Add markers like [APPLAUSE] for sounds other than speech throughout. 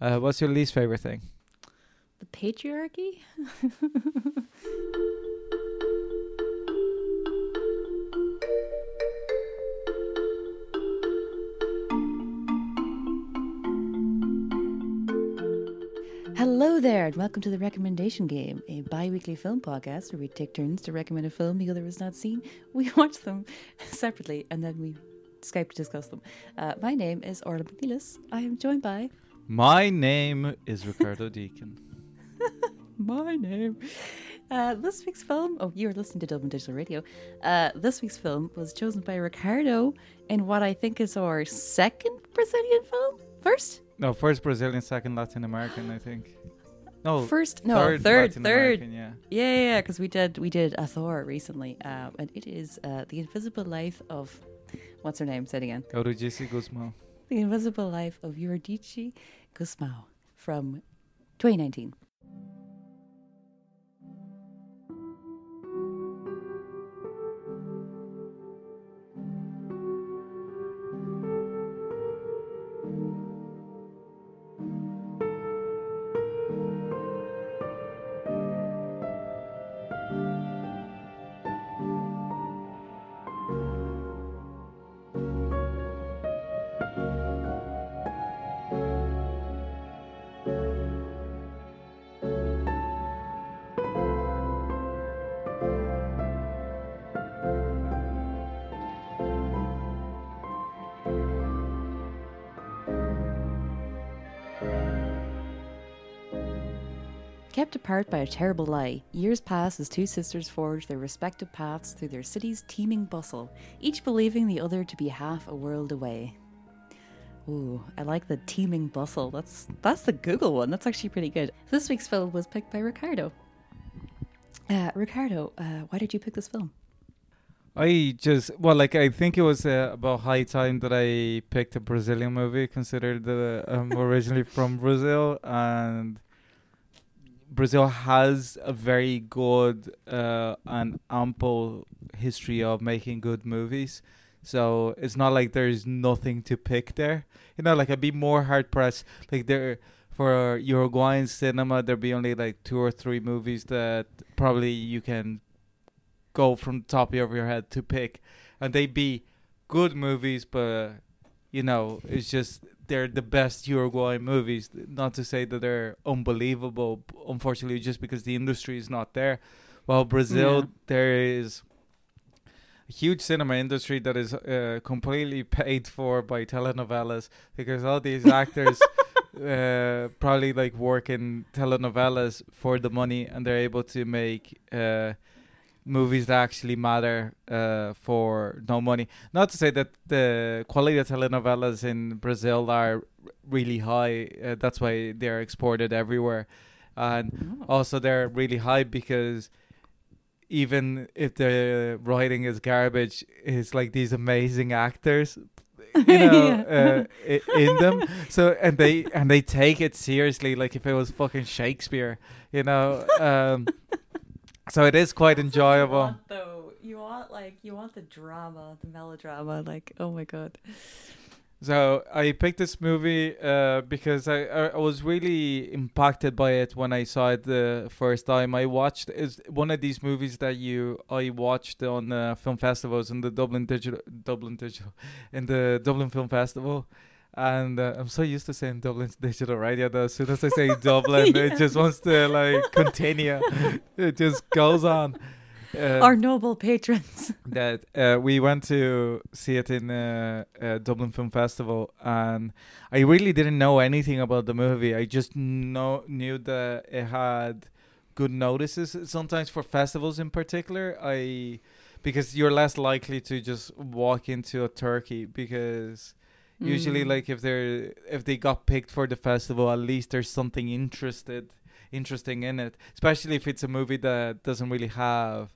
Uh, what's your least favorite thing? The patriarchy? Hello there, and welcome to the Recommendation Game, a bi weekly film podcast where we take turns to recommend a film the other has not seen. We [LAUGHS] watch them separately and then we Skype to discuss them. Uh, my name is Orla McNelis. I am joined by. My name is Ricardo Deakin. [LAUGHS] my name. Uh, this week's film, oh, you're listening to Dublin Digital Radio. Uh, this week's film was chosen by Ricardo in what I think is our second Brazilian film. First? No, first Brazilian, second Latin American, I think. [GASPS] No, first, no, third, third, Latin third. American, yeah. Yeah, yeah, because we did we did a Thor recently, um, and it is uh, the Invisible Life of what's her name? Say it again. Eurídice Gusmão. The Invisible Life of Eurídice Gusmão from 2019. Kept apart by a terrible lie, years pass as two sisters forge their respective paths through their city's teeming bustle, each believing the other to be half a world away. Ooh, I like the teeming bustle. That's that's the Google one. That's actually pretty good. This week's film was picked by Ricardo. Uh, Ricardo, uh, why did you pick this film? I just well, like I think it was uh, about high time that I picked a Brazilian movie, considered uh, um, originally from Brazil, and Brazil has a very good uh, and ample history of making good movies. So it's not like there's nothing to pick there. You know, like I'd be more hard pressed. Like there for Uruguayan cinema, there'd be only like two or three movies that probably you can go from the top of your head to pick, and they'd be good movies, but you know, it's just they're the best Uruguayan movies. Not to say that they're unbelievable, unfortunately, just because the industry is not there. While Brazil, Yeah. there is a huge cinema industry that is uh, completely paid for by telenovelas because all these [LAUGHS] actors uh, probably like work in telenovelas for the money and they're able to make uh, movies that actually matter uh, for no money. Not to say that the quality of telenovelas in Brazil are really high. Uh, that's why they're exported everywhere, and Oh. also they're really high because even if the writing is garbage, it's like these amazing actors. [LAUGHS] You know, Yeah. uh, in them. So and they and they take it seriously, like if it was fucking Shakespeare. You know, um, [LAUGHS] so it is quite enjoyable. You want, though you want like you want the drama, the melodrama. Like, oh my god. So I picked this movie uh, because I, I I was really impacted by it when I saw it the first time. I watched is one of these movies that you I watched on uh, film festivals in the Dublin Digital Dublin Digital in the Dublin Film Festival. And uh, I'm so used to saying Dublin's [LAUGHS] Digital Radio that as soon as I say [LAUGHS] Dublin, Yeah. it just wants to like [LAUGHS] continue. it just goes on. Um, Our noble patrons. that uh, we went to see it in uh, uh, Dublin Film Festival, and I really didn't know anything about the movie. I just know knew that it had good notices. Sometimes for festivals in particular, I because you're less likely to just walk into a turkey because usually Mm. like if they're if they got picked for the festival, at least there's something interested interesting in it. Especially if it's a movie that doesn't really have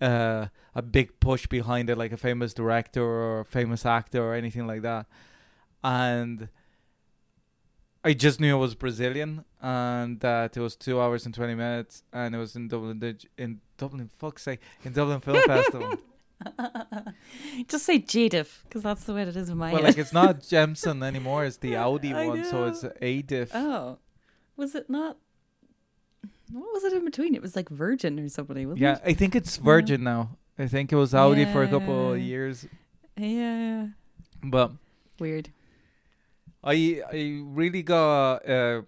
uh, a big push behind it, like a famous director or a famous actor or anything like that. And I just knew it was Brazilian and that it was two hours and twenty minutes, and it was in Dublin. In Dublin, fuck's sake, in Dublin Film [LAUGHS] Festival. [LAUGHS] Just say Jadif, because that's the way it is in my well, head. like it's not Jameson anymore; it's the [LAUGHS] Audi I one, so know. it's Adif. oh, was it not? What was it in between? It was like Virgin or somebody, wasn't yeah, it? I think it's Virgin now. I think it was Audi for a couple of years, Yeah, yeah. but Weird. I I really got uh,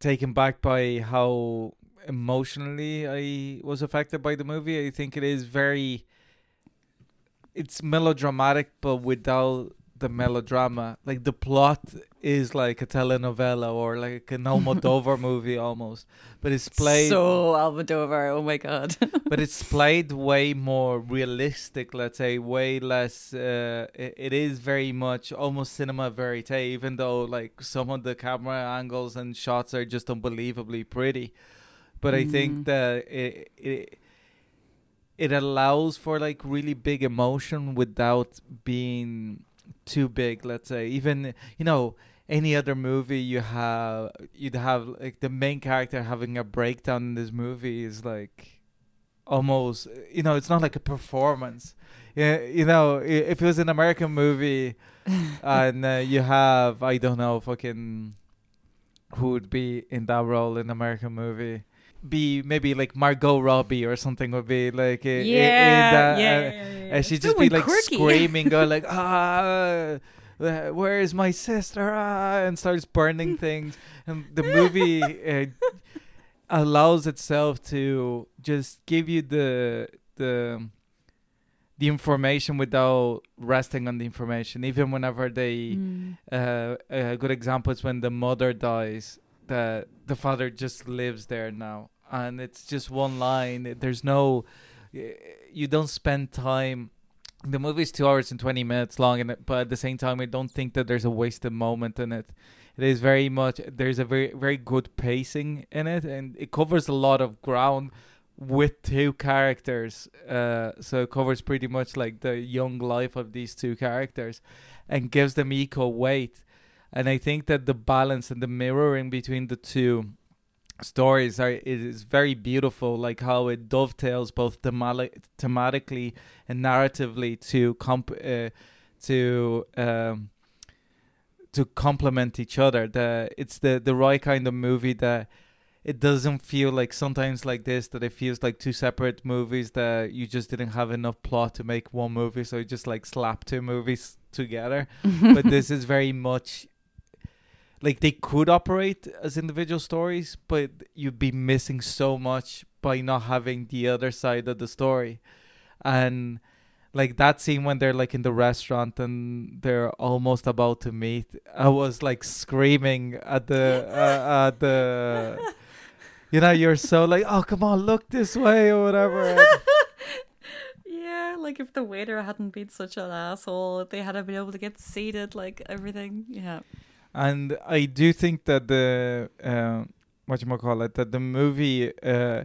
taken back by how emotionally I was affected by the movie. I think it is very it's melodramatic but without the melodrama. Like the plot is like a telenovela or like an Almodovar [LAUGHS] movie almost. But it's played so Almodovar. Oh my god. [LAUGHS] but it's played [LAUGHS] way more realistic let's say way less uh, it, it is very much almost cinema verite even though like some of the camera angles and shots are just unbelievably pretty but i Mm. think that it, it it allows for like really big emotion without being too big let's say. Even you know any other movie you have you'd have like the main character having a breakdown in this movie is like almost you know it's not like a performance. Yeah you know if it was an american movie [LAUGHS] and uh, you have i don't know fucking who would be in that role in american movie be maybe like margot robbie or something would be like i- i- in yeah, uh, yeah, yeah, yeah. and she'd just be like quirky. screaming, [LAUGHS] going like, ah, uh, where is my sister? Ah, and starts burning [LAUGHS] things. And the movie uh, allows itself to just give you the the the information without resting on the information. Even whenever they, Mm. uh, a good example is when the mother dies, the the father just lives there now, and it's just one line. There's no, you don't spend time. The movie's two hours and twenty minutes long, and but at the same time, I don't think that there's a wasted moment in it. It is very much there's a very very good pacing in it, and it covers a lot of ground with two characters. Uh, so it covers pretty much like the young life of these two characters, and gives them equal weight. And I think that the balance and the mirroring between the two stories are is very beautiful. Like how it dovetails both themali- thematically and narratively to comp uh, to um, to complement each other. The it's the the right kind of movie that it doesn't feel like sometimes like this that it feels like two separate movies that you just didn't have enough plot to make one movie, so you just like slap two movies together. [LAUGHS] but this is very much like they could operate as individual stories, but you'd be missing so much by not having the other side of the story. And like that scene when they're like in the restaurant and they're almost about to meet, I was like screaming at the uh, at the you know you're so like oh come on look this way or whatever. [LAUGHS] Yeah, like if the waiter hadn't been such an asshole, they hadn't been able to get seated, like everything. Yeah. And I do think that the uh, what you call it that the movie uh,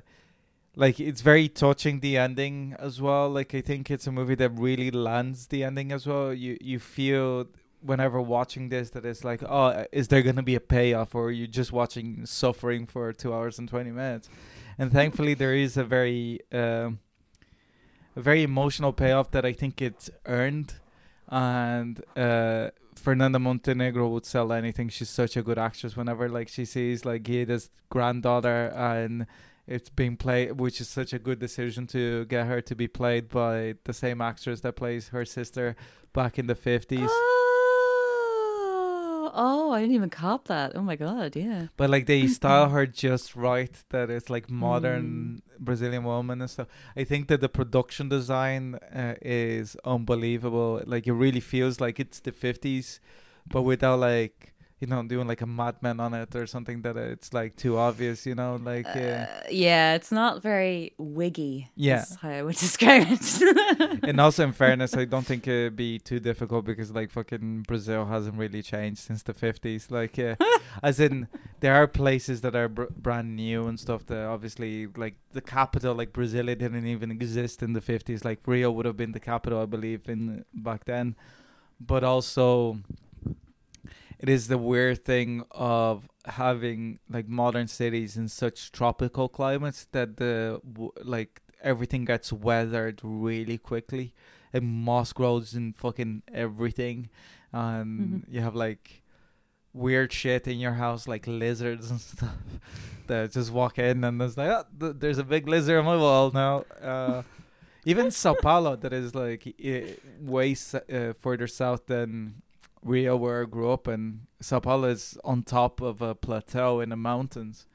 like it's very touching the ending as well. Like I think it's a movie that really lands the ending as well. You you feel whenever watching this that it's like oh is there gonna be a payoff or are you just watching suffering for two hours and twenty minutes? And thankfully there is a very um, a very emotional payoff that I think it's earned and uh Fernanda Montenegro would sell anything. She's such a good actress. Whenever like she sees like Guida's granddaughter and it's being played, which is such a good decision to get her to be played by the same actress that plays her sister back in the fifties. Oh, Oh, I didn't even cop that. Oh my god, yeah. But like they [LAUGHS] style her just right that it's like modern Brazilian woman and stuff. I think that the production design uh, is unbelievable. Like it really feels like it's the 50s but without like you know doing like a madman on it or something that it's like too obvious, you know, like uh, Uh, yeah, it's not very wiggy. Yeah. how I would [LAUGHS] describe it. [LAUGHS] and also in fairness, I don't think it'd be too difficult because like fucking Brazil hasn't really changed since the 50s. Like uh, [LAUGHS] as in there are places that are br- brand new and stuff that obviously like the capital like Brasilia didn't even exist in the 50s like Rio would have been the capital I believe in back then but also it is the weird thing of having like modern cities in such tropical climates that the like everything gets weathered really quickly. And moss grows in fucking everything. And Mhm. you have like weird shit in your house like lizards and [LAUGHS] stuff that just walk in and it's like oh, th- there's a big lizard on my wall now. Uh even [LAUGHS] Sao Paulo that is like way uh, further south than Rio where I grew up and Sao Paulo is on top of a plateau in the mountains.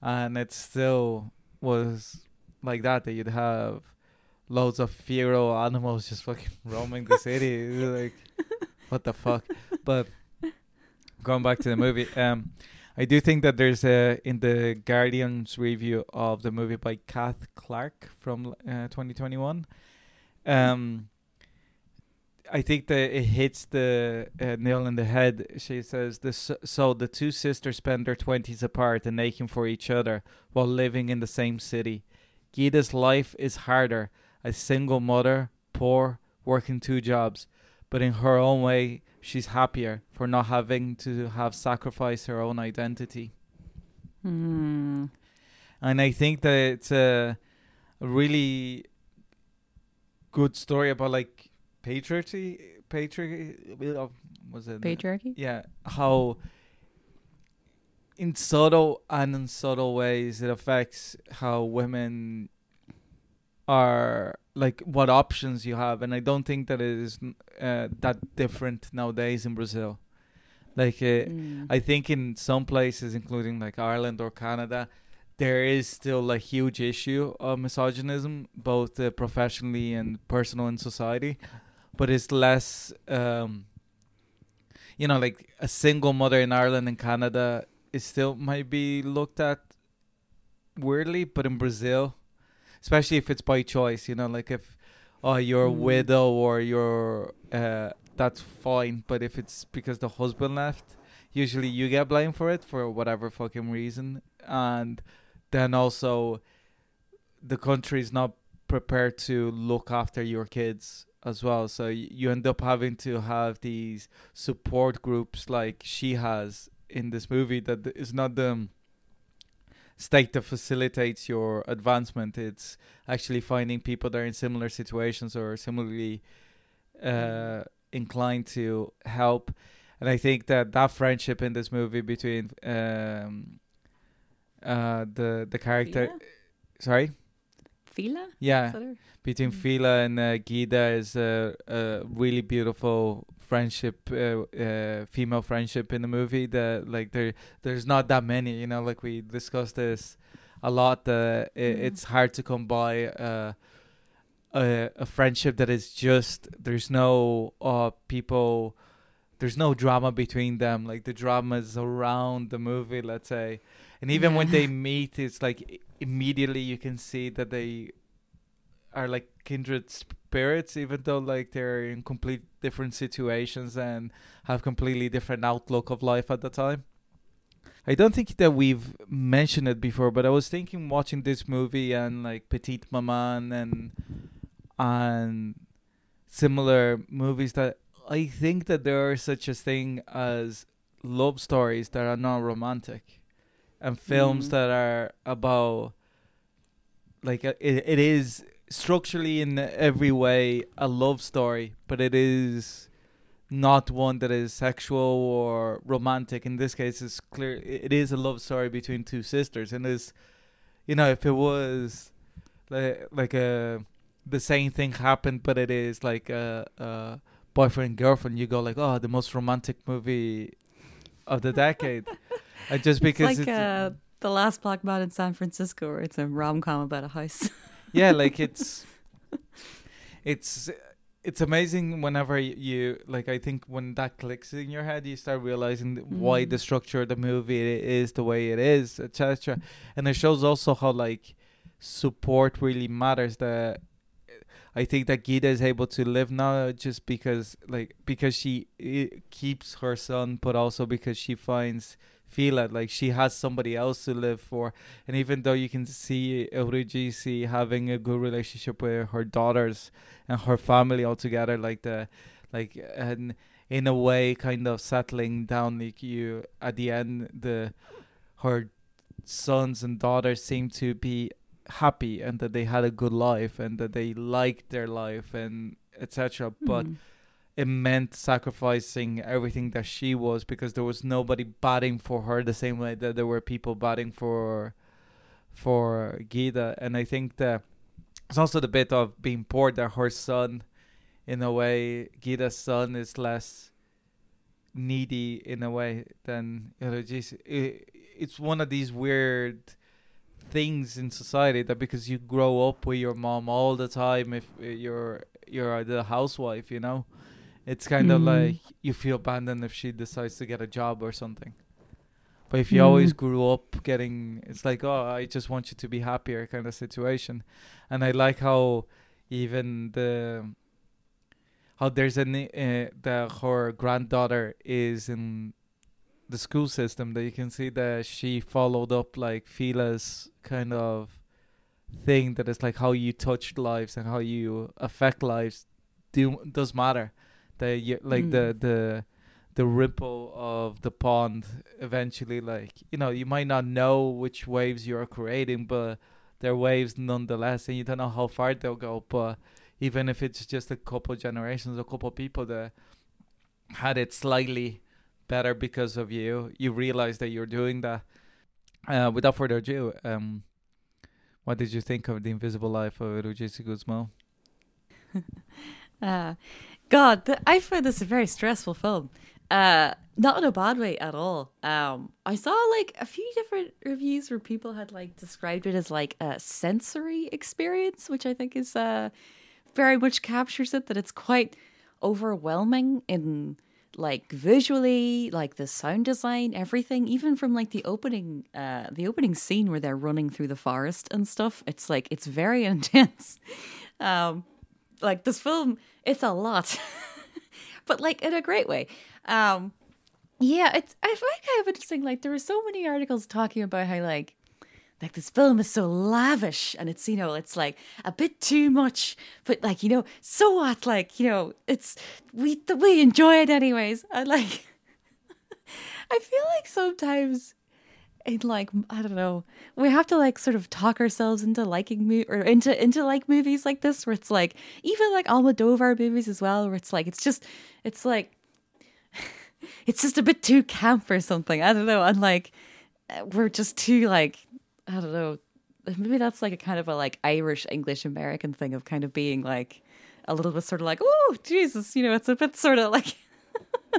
And it still was like that that you'd have loads of feral animals just fucking [LAUGHS] roaming the city. Like [LAUGHS] what the fuck? But going back to the movie um I do think that there's a in the Guardian's review of the movie by Cath Clarke from uh, 2021 um I think that it hits the uh, nail on the head. She says this. So the two sisters spend their twenties apart and aching for each other while living in the same city. Guida's life is harder. A single mother, poor, working two jobs, but in her own way, she's happier for not having to have sacrificed her own identity. Hmm. And I think that it's a really good story about like patriarchy, patriarchy. uh, Was it Patriarchy? yeah how in subtle and unsubtle ways it affects how women are like what options you have and i don't think that it is uh, that different nowadays in brazil like uh, Mm. i think in some places including like ireland or canada there is still a huge issue of misogynism both uh, professionally and personal in society but it's less um you know like a single mother in ireland and canada is still might be looked at weirdly but in brazil especially if it's by choice you know like if oh you're a Mm. widow or you're uh that's fine but if it's because the husband left usually you get blamed for it for whatever fucking reason and then also the country is not prepared to look after your kids as well. So you end up having to have these support groups like she has in this movie that is not the state that facilitates your advancement. It's actually finding people that are in similar situations or similarly uh, inclined to help. And i think that that friendship in this movie between um, uh, the the character sorry Fila? yeah Is that her? between Mm. Fila and uh, Guida is a, a really beautiful friendship, uh, uh, female friendship in the movie. That like there, there's not that many. You know, like we discussed this a lot. Uh, i Mm. It's hard to come by uh, a a friendship that is just there's no uh people. There's no drama between them. Like the drama is around the movie, let's say, and even when they meet, it's like immediately you can see that they are like kindred spirits even though like they're in complete different situations and have completely different outlook of life at the time. I don't think that we've mentioned it before but i was thinking watching this movie and like petite maman and and similar movies that i think that there are such a thing as love stories that are not romantic and films Mm. that are about like uh, it, it is structurally in every way a love story but it is not one that is sexual or romantic. In this case it's clear it is a love story between two sisters. And is you know if it was like, like a the same thing happened but it is like a, a boyfriend and girlfriend you go like oh the most romantic movie of the decade [LAUGHS] and just because it's like uh, the last Black Man in San Francisco, where it's a rom com about a house. [LAUGHS] yeah like it's it's it's amazing whenever you like i think when that clicks in your head you start realizing th- why mm-hmm. the structure of the movie is the way it is etc and it shows also how like support really matters that uh, i think that guida is able to live now just because like because she keeps her son but also because she finds feel it like she has somebody else to live for and even though you can see Eurídice having a good relationship with her daughters and her family altogether, like the, like and in a way, kind of settling down. Like you at the end, the her sons and daughters seem to be happy and that they had a good life and that they liked their life and etc. But Mm. It meant sacrificing everything that she was because there was nobody batting for her the same way that there were people batting for for Guida. And I think that it's also the bit of being poor that her son in a way Guida's son is less needy in a way than you know just it, it's one of these weird things in society that because you grow up with your mom all the time if you're you're the housewife you know it's kind of Mm. like you feel abandoned if she decides to get a job or something but if you always Mm. grew up getting it's like oh i just want you to be happier kind of situation and i like how even the how there's a uh, the her granddaughter is in the school system that you can see that she followed up like Fila's kind of thing that is like how you touch lives and how you affect lives do does matter that you like the Mm. the the ripple of the pond eventually like you know you might not know which waves you're creating but they're waves nonetheless and you don't know how far they'll go but even if it's just a couple generations a couple people that had it slightly better because of you you realize that you're doing that uh, without further ado um what did you think of the invisible life of Rujisi Guzman? [LAUGHS] Uh, God, I find this a very stressful film. Uh, not in a bad way at all. Um, I saw like a few different reviews where people had like described it as like a sensory experience, which I think is uh very much captures it. That it's quite overwhelming in like visually, like the sound design, everything. Even from like the opening, uh, the opening scene where they're running through the forest and stuff. It's like it's very [LAUGHS] intense. Um, like this film it's a lot. [LAUGHS] But like in a great way. Um yeah it's i find kind of interesting like there were so many articles talking about how like like this film is so lavish and it's you know it's like a bit too much. But like you know so what? Like you know it's we we enjoy it anyways. I like [LAUGHS] i feel like sometimes in like I don't know, we have to like sort of talk ourselves into liking mo- or into into like movies like this where it's like even like Almodovar movies as well where it's like it's just it's like [LAUGHS] it's just a bit too camp or something. I don't know, and like uh, we're just too like I don't know. Maybe that's like a kind of a like Irish English American thing of kind of being like a little bit sort of like oh Jesus, you know, it's a bit sort of like [LAUGHS]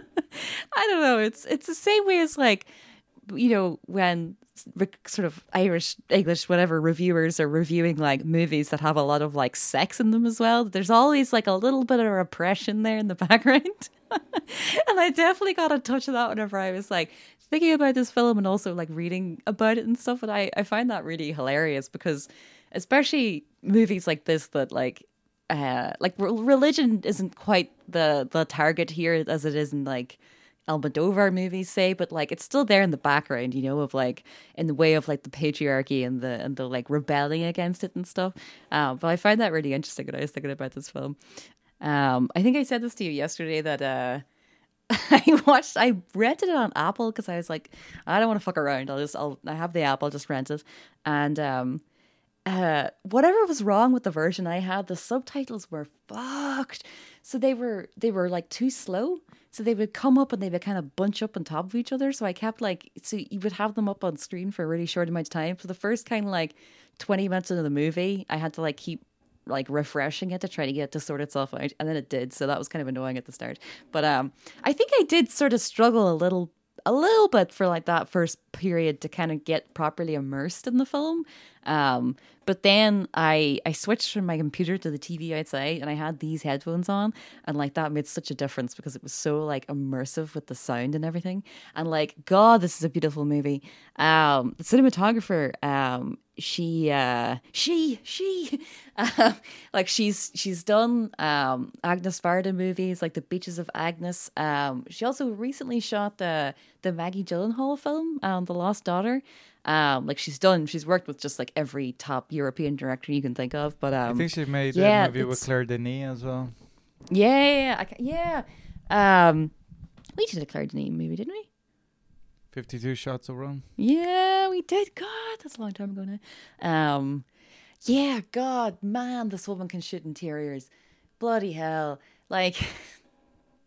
I don't know. It's it's the same way as like you know when sort of Irish, English, whatever reviewers are reviewing like movies that have a lot of like sex in them as well. There's always like a little bit of repression there in the [LAUGHS] background, and I definitely got a touch of that whenever I was like thinking about this film and also like reading about it and stuff. And I I find that really hilarious because especially movies like this that like uh like religion isn't quite the the target here as it is in like Almodovar movies say, but like it's still there in the background, you know, of like in the way of like the patriarchy and the and the like rebelling against it and stuff. Um, but I find that really interesting when I was thinking about this film. Um, I think I said this to you yesterday that uh, [LAUGHS] I watched, I rented it on Apple because I was like, I don't want to fuck around. I'll just, I'll, I have the app. I'll just rent it, and um, uh, whatever was wrong with the version I had, the subtitles were fucked. So they were they were like too slow. So they would come up and they would kind of bunch up on top of each other. So I kept like so you would have them up on screen for a really short amount of time. So the first kind of like twenty minutes into the movie, I had to like keep like refreshing it to try to get it to sort itself out, and then it did. So that was kind of annoying at the start. But um, I think I did sort of struggle a little a little bit for like that first period to kind of get properly immersed in the film. Um, but then I I switched from my computer to the TV outside and I had these headphones on and like that made such a difference because it was so like immersive with the sound and everything. And like God, this is a beautiful movie. Um, the cinematographer um she uh she she uh, [LAUGHS] like she's she's done um agnes varda movies like the beaches of agnes. Um she also recently shot the the maggie gyllenhaal film um the lost daughter. Um like she's done she's worked with just like every top european director you can think of but um I think she made yeah, a movie with Claire Denis as well. yeah yeah yeah, I yeah. Um we did a claire denis movie didn't we 52 shots of rum. Yeah, we did. God, that's a long time ago now. Um, yeah, God, man, this woman can shoot interiors. Bloody hell. Like,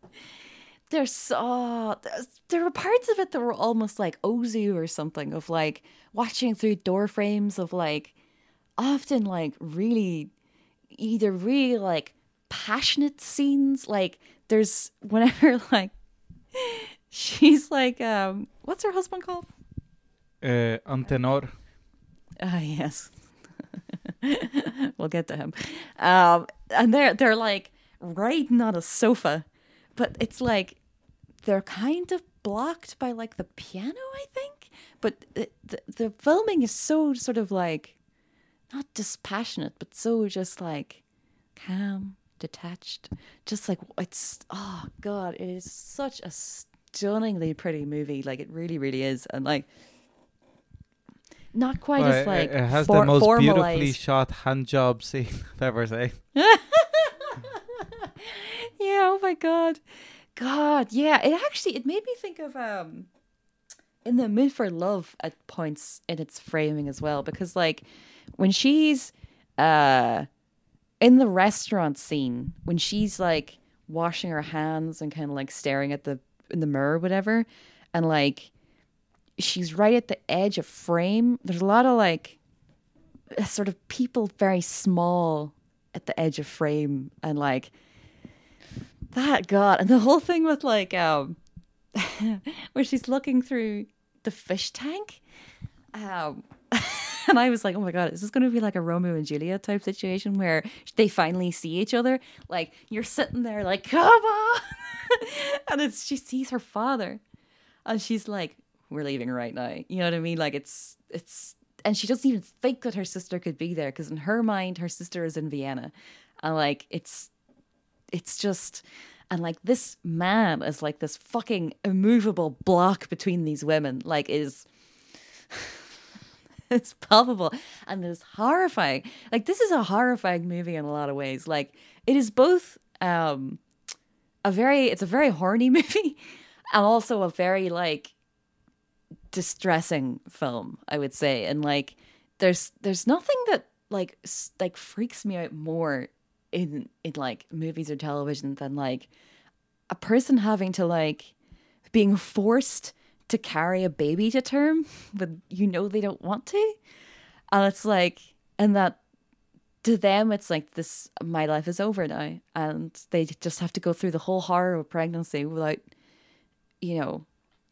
[LAUGHS] there's so, there were parts of it that were almost like Ozu or something, of like watching through door frames of like, often like really, either really like passionate scenes. Like, there's whenever [LAUGHS] like, she's like, um, what's her husband called? Uh, Antenor. Ah, yes. [LAUGHS] we'll get to him. Um, and they're they're like riding on a sofa, but it's like they're kind of blocked by like the piano, I think. But the, the, the filming is so sort of like not dispassionate, but so just like calm, detached. Just like it's oh god, it is such a stunningly pretty movie. Like it really, really is, and like not quite Well, as like it has for- the most beautifully shot hand job scene [LAUGHS] I've ever seen. [LAUGHS] yeah, oh my god. God, yeah. It actually it made me think of um in the mood for love at points in its framing as well. Because like when she's uh in the restaurant scene, when she's like washing her hands and kind of like staring at the in the mirror, or whatever, and like she's right at the edge of frame. There's a lot of like sort of people very small at the edge of frame and like that god and the whole thing with like um [LAUGHS] where she's looking through the fish tank um [LAUGHS] and i was like oh my god is this going to be like a romeo and juliet type situation where they finally see each other? Like you're sitting there like come on. [LAUGHS] And it's she sees her father and she's like we're leaving right now. You know what i mean? Like it's it's and she doesn't even think that her sister could be there because in her mind her sister is in vienna. And like it's it's just and like this man is like this fucking immovable block between these women. Like is [LAUGHS] it's palpable and it's horrifying. Like this is a horrifying movie in a lot of ways. Like it is both um a very it's a very horny [LAUGHS] movie and also a very like distressing film i would say. And like there's there's nothing that like like freaks me out more in in like movies or television than like a person having to like being forced to carry a baby to term [LAUGHS] but you know they don't want to. And it's like and that to them it's like this my life is over now. And they just have to go through the whole horror of pregnancy without you know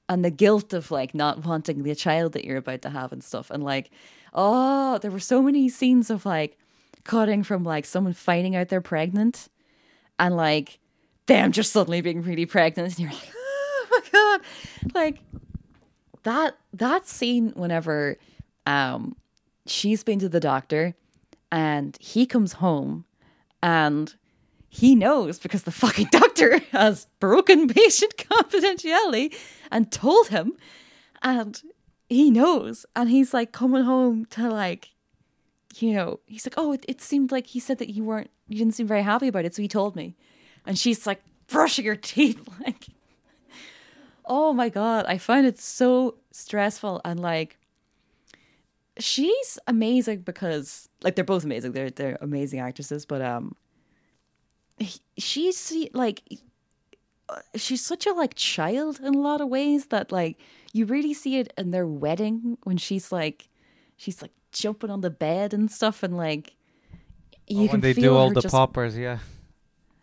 and the guilt of like not wanting the child that you're about to have and stuff. And like oh there were so many scenes of like cutting from like someone finding out they're pregnant and like them just suddenly being really pregnant. [LAUGHS] And you're like god like that that scene whenever um she's been to the doctor and he comes home and he knows because the fucking [LAUGHS] doctor has broken [LAUGHS] patient confidentiality and told him and he knows and he's like coming home to like you know he's like oh it, it seemed like he said that you weren't you didn't seem very happy about it so he told me. And she's like brushing her [LAUGHS] teeth like oh my god i find it so stressful and like she's amazing because like they're both amazing they're they're amazing actresses but um she's like uh, she's such a like child in a lot of ways that like you really see it in their wedding when she's like she's like jumping on the bed and stuff and like you Oh, can they feel do all the just poppers, yeah.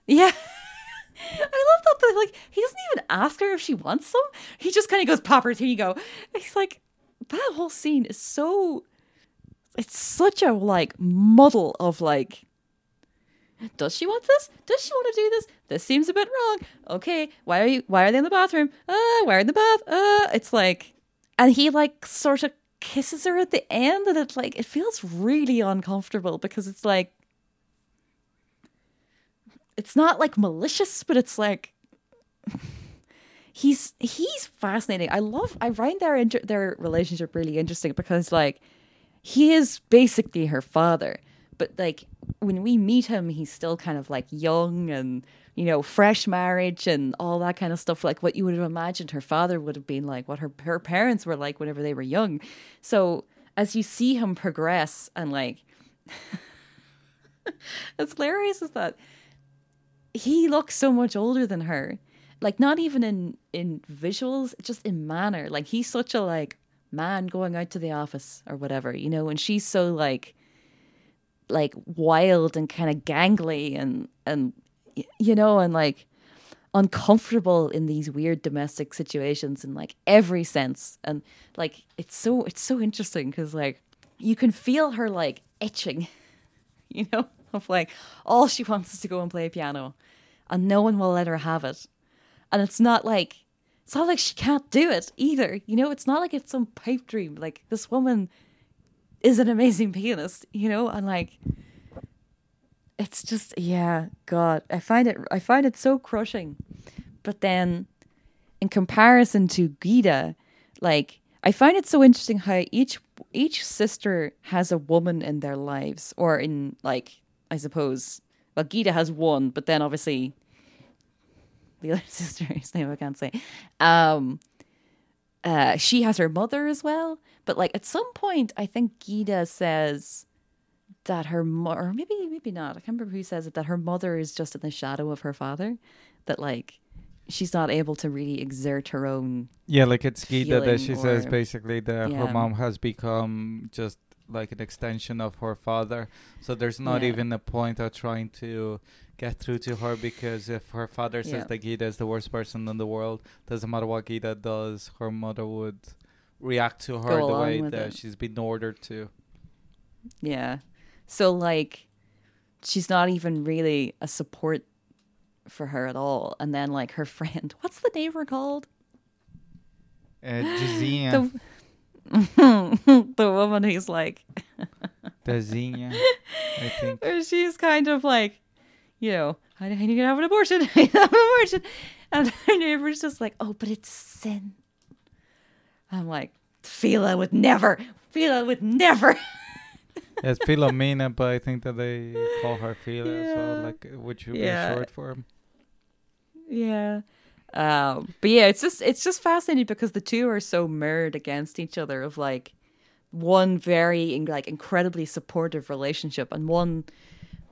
yeah. I love that. That like he doesn't even ask her if she wants some. He just kind of goes, "Poppers, here you go." He's like, that whole scene is so. It's such a like muddle of like. Does she want this? Does she want to do this? This seems a bit wrong. Okay, why are you? Why are they in the bathroom? Uh, why are in the bath? Uh, it's like, and he like sort of kisses her at the end, and it's like it feels really uncomfortable because it's like it's not like malicious, but it's like [LAUGHS] he's he's fascinating. I love I find their inter- their relationship really interesting because like he is basically her father, but like when we meet him, he's still kind of like young and you know fresh marriage and all that kind of stuff. Like what you would have imagined her father would have been like, what her her parents were like whenever they were young. So as you see him progress and like [LAUGHS] it's hilarious is that he looks so much older than her. Like not even in in visuals, just in manner. Like he's such a like man going out to the office or whatever, you know, and she's so like like wild and kind of gangly and and you know and like uncomfortable in these weird domestic situations in like every sense and like it's so it's so interesting because like you can feel her like itching [LAUGHS] you know of like all she wants is to go and play piano and no one will let her have it. And it's not like it's not like she can't do it either. You know it's not like it's some pipe dream. Like this woman is an amazing pianist you know? And like it's just yeah god i find it i find it so crushing. But then in comparison to Guida like i find it so interesting how each each sister has a woman in their lives or in like i suppose well Guida has one but then obviously the other [LAUGHS] sister whose name i can't say um uh she has her mother as well but like at some point i think Guida says that her mo- or maybe maybe not. I can't remember who says it. That her mother is just in the shadow of her father. That like she's not able to really exert her own. Yeah, like it's Guida that she says basically that Yeah. her mom has become just like an extension of her father. So there's not Yeah. even a point of trying to get through to her because if her father says Yeah. that Guida is the worst person in the world, doesn't matter what Guida does, her mother would react to her Go the way that it. she's been ordered to. Yeah, so like she's not even really a support for her at all. And then like her [LAUGHS] friend, what's the neighbor called? Uh, Jazia, The [LAUGHS] the woman who's like [LAUGHS] Dazinia, I think. Where she's kind of like, you know, I, I need to have an abortion. I need to have an abortion. And her neighbor's just like, oh, but it's sin. I'm like, Phila would never. Phila would never. [LAUGHS] It's Philomena, but I think that they call her Phila Yeah. like which would Yeah. be short for him. yeah. Um, but yeah, it's just it's just fascinating because the two are so mirrored against each other of like one very like incredibly supportive relationship and one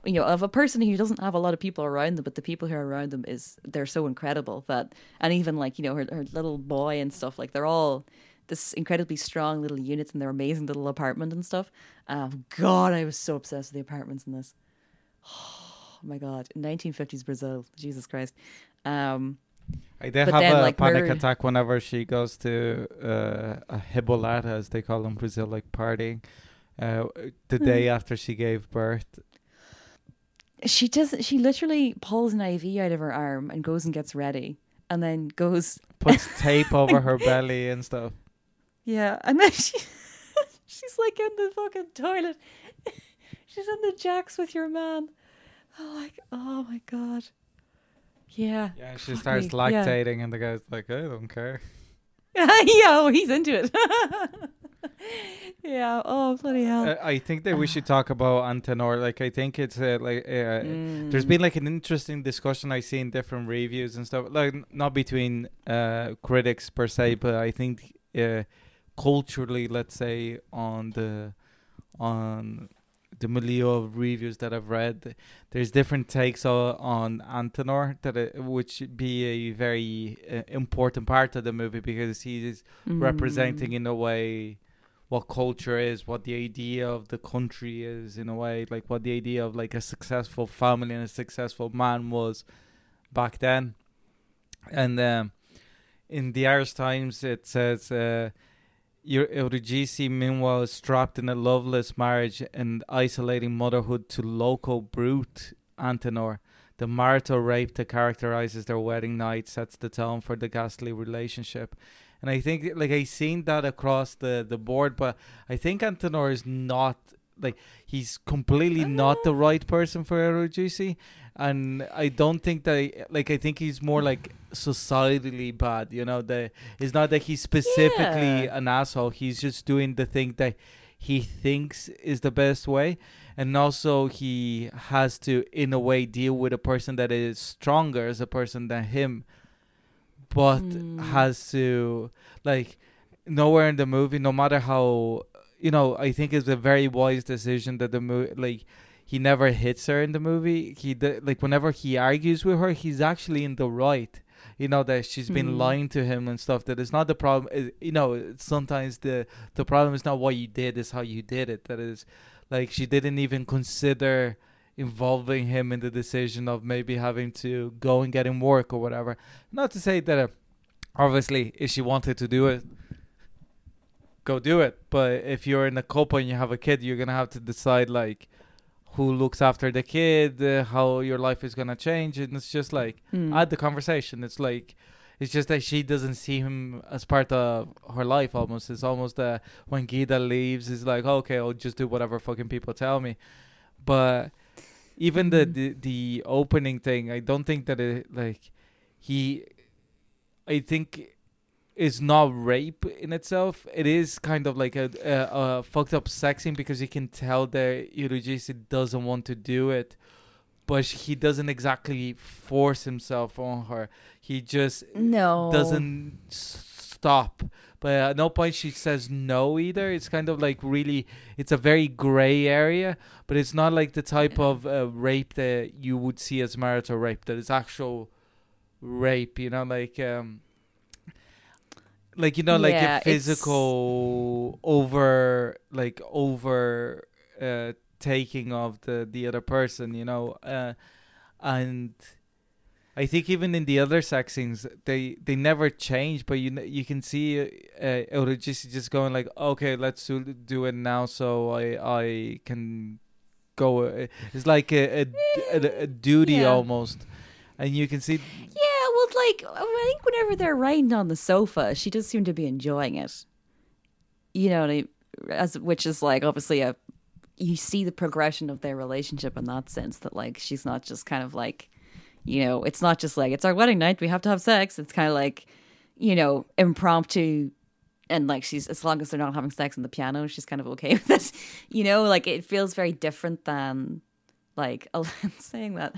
you know of a person who doesn't have a lot of people around them but the people who are around them is they're so incredible that and even like you know her, her little boy and stuff like they're all this incredibly strong little units in their amazing little apartment and stuff. Um god i was so obsessed with the apartments in this. [SIGHS] Oh my god. 1950s brazil. Jesus christ. Um I did But have then, a like, panic attack whenever she goes to uh, a hibolata, as they call in Brazil, like partying, uh, the Hmm. day after she gave birth. she does she literally pulls an iv out of her arm and goes and gets ready and then goes [LAUGHS] Puts tape [LAUGHS] over her belly and stuff. Yeah, and then she [LAUGHS] she's like in the fucking toilet. she's in the jacks with your man. I'm like, oh my god. Yeah. Yeah, she starts me, yeah. lactating, and the guy's like, I don't care. [LAUGHS] yeah, oh, he's into it. [LAUGHS] yeah. Oh bloody hell. Uh, I think that we should talk about Antenor. Like, I think it's uh, like uh, there's Mm. been like an interesting discussion I see in different reviews and stuff. Like, n- not between uh, critics per se, but I think uh, culturally, let's say on the on the milieu of reviews that I've read, there's different takes on Antenor that uh, which be a very uh, important part of the movie because he is representing Mm. in a way what culture is, what the idea of the country is in a way, like what the idea of like a successful family and a successful man was back then. And um, in the Irish Times, it says. Uh, Eurídice, meanwhile, is trapped in a loveless marriage and isolating motherhood to local brute Antenor. The marital rape that characterizes their wedding night sets the tone for the ghastly relationship. And I think, like, I seen that across the, the board, but I think Antenor is not, like, he's completely not the right person for Eurídice. And I don't think that, like, I think he's more like societally bad, you know, the it's not that he's specifically Yeah. an asshole. He's just doing the thing that he thinks is the best way. And also, he has to, in a way, deal with a person that is stronger as a person than him, but Mm. has to, like, nowhere in the movie, no matter how you know, I think it's a very wise decision that the movie, like, he never hits her in the movie. He d- like whenever he argues with her, he's actually in the right. You know that she's been Mm. lying to him and stuff. That it's not the problem. It- you know, sometimes the the problem is not what you did, is how you did it. That is, like she didn't even consider involving him in the decision of maybe having to go and get him work or whatever. Not to say that, uh, obviously, if she wanted to do it, go do it. But if you're in a couple and you have a kid, you're gonna have to decide like who looks after the kid, uh, how your life is gonna change, and it's just like Mm. add the conversation. It's like it's just that she doesn't see him as part of her life. Almost, it's almost uh, when Guida leaves, it's like okay, I'll just do whatever fucking people tell me. But even the, Mhm. the the opening thing, I don't think that it like he. I think is not rape in itself. It is kind of like a, a, a fucked up sex scene because you can tell that Eurídice doesn't want to do it, but he doesn't exactly force himself on her. He just no doesn't s- stop. But at no point she says no either. It's kind of like really, it's a very gray area, but it's not like the type of uh, rape that you would see as marital rape. That is actual rape. You know, like um, like you know, like Yeah, a physical over, like over uh, taking of the the other person. You know, uh, and. I think even in the other sex scenes, they they never change, but you you can see uh, Eurídice just going like, okay, let's do, do it now, so I I can go. Uh, it's like a a, a, a duty Yeah. almost, and you can see Like oh, I think whenever they're riding on the sofa, she does seem to be enjoying it. You know, as which is like obviously a you see the progression of their relationship in that sense that like she's not just kind of like you know it's not just like it's our wedding night we have to have sex. It's kind of like you know impromptu and like she's as long as they're not having sex on the piano she's kind of okay [LAUGHS] with it. You know like it feels very different than like [LAUGHS] saying that